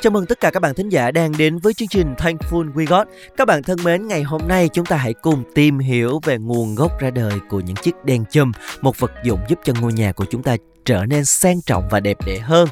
Chào mừng tất cả các bạn thính giả đang đến với chương trình Thankful We Got. Các bạn thân mến, ngày hôm nay chúng ta hãy cùng tìm hiểu về nguồn gốc ra đời của những chiếc đèn chùm, một vật dụng giúp cho ngôi nhà của chúng ta trở nên sang trọng và đẹp đẽ hơn.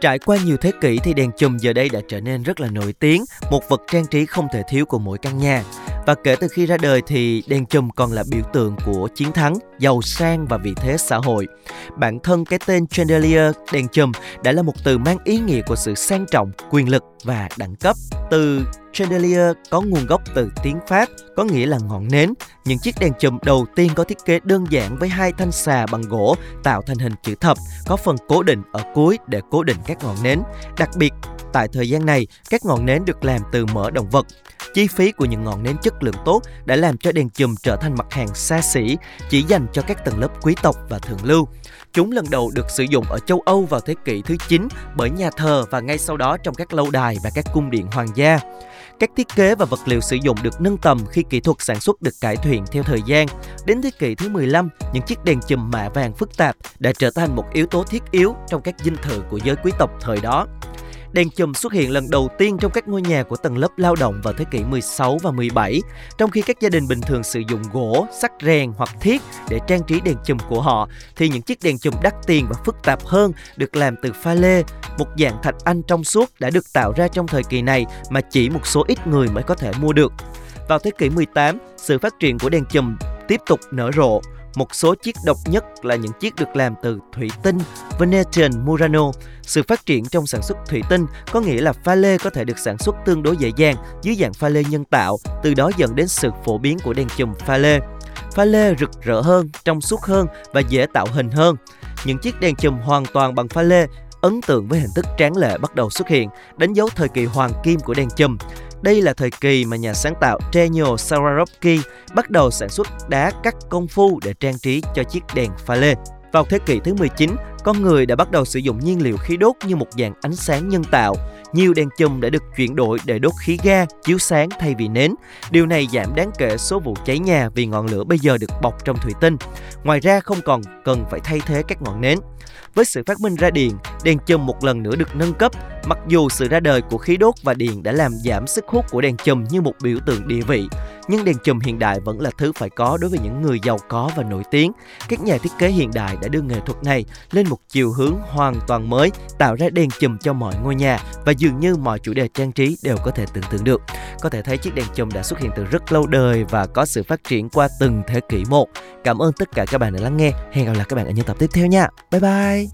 Trải qua nhiều thế kỷ thì đèn chùm giờ đây đã trở nên rất là nổi tiếng, một vật trang trí không thể thiếu của mỗi căn nhà. Và kể từ khi ra đời thì đèn chùm còn là biểu tượng của chiến thắng, giàu sang và vị thế xã hội. Bản thân cái tên chandelier đèn chùm đã là một từ mang ý nghĩa của sự sang trọng, quyền lực và đẳng cấp. Từ chandelier có nguồn gốc từ tiếng Pháp, có nghĩa là ngọn nến. Những chiếc đèn chùm đầu tiên có thiết kế đơn giản với hai thanh xà bằng gỗ tạo thành hình chữ thập, có phần cố định ở cuối để cố định các ngọn nến. Đặc biệt, tại thời gian này, các ngọn nến được làm từ mỡ động vật. Chi phí của những ngọn nến chất lượng tốt đã làm cho đèn chùm trở thành mặt hàng xa xỉ, chỉ dành cho các tầng lớp quý tộc và thượng lưu. Chúng lần đầu được sử dụng ở châu Âu vào thế kỷ thứ 9 bởi nhà thờ và ngay sau đó trong các lâu đài và các cung điện hoàng gia. Các thiết kế và vật liệu sử dụng được nâng tầm khi kỹ thuật sản xuất được cải thiện theo thời gian. Đến thế kỷ thứ 15, những chiếc đèn chùm mạ vàng phức tạp đã trở thành một yếu tố thiết yếu trong các dinh thự của giới quý tộc thời đó. Đèn chùm xuất hiện lần đầu tiên trong các ngôi nhà của tầng lớp lao động vào thế kỷ 16 và 17, trong khi các gia đình bình thường sử dụng gỗ, sắt rèn hoặc thiết để trang trí đèn chùm của họ, thì những chiếc đèn chùm đắt tiền và phức tạp hơn được làm từ pha lê, một dạng thạch anh trong suốt đã được tạo ra trong thời kỳ này mà chỉ một số ít người mới có thể mua được. Vào thế kỷ 18, sự phát triển của đèn chùm tiếp tục nở rộ một số chiếc độc nhất là những chiếc được làm từ thủy tinh Venetian Murano. Sự phát triển trong sản xuất thủy tinh có nghĩa là pha lê có thể được sản xuất tương đối dễ dàng dưới dạng pha lê nhân tạo, từ đó dẫn đến sự phổ biến của đèn chùm pha lê. Pha lê rực rỡ hơn, trong suốt hơn và dễ tạo hình hơn. Những chiếc đèn chùm hoàn toàn bằng pha lê ấn tượng với hình thức tráng lệ bắt đầu xuất hiện, đánh dấu thời kỳ hoàng kim của đèn chùm. Đây là thời kỳ mà nhà sáng tạo Daniel Swarovski bắt đầu sản xuất đá cắt công phu để trang trí cho chiếc đèn pha lê. Vào thế kỷ thứ 19, con người đã bắt đầu sử dụng nhiên liệu khí đốt như một dạng ánh sáng nhân tạo. Nhiều đèn chùm đã được chuyển đổi để đốt khí ga, chiếu sáng thay vì nến. Điều này giảm đáng kể số vụ cháy nhà vì ngọn lửa bây giờ được bọc trong thủy tinh. Ngoài ra không còn cần phải thay thế các ngọn nến. Với sự phát minh ra điện, đèn chùm một lần nữa được nâng cấp, mặc dù sự ra đời của khí đốt và điện đã làm giảm sức hút của đèn chùm như một biểu tượng địa vị, nhưng đèn chùm hiện đại vẫn là thứ phải có đối với những người giàu có và nổi tiếng. Các nhà thiết kế hiện đại đã đưa nghệ thuật này lên một chiều hướng hoàn toàn mới, tạo ra đèn chùm cho mọi ngôi nhà và dường như mọi chủ đề trang trí đều có thể tưởng tượng được. Có thể thấy chiếc đèn chùm đã xuất hiện từ rất lâu đời và có sự phát triển qua từng thế kỷ một. Cảm ơn tất cả các bạn đã lắng nghe. Hẹn gặp lại các bạn ở những tập tiếp theo nha. Bye bye.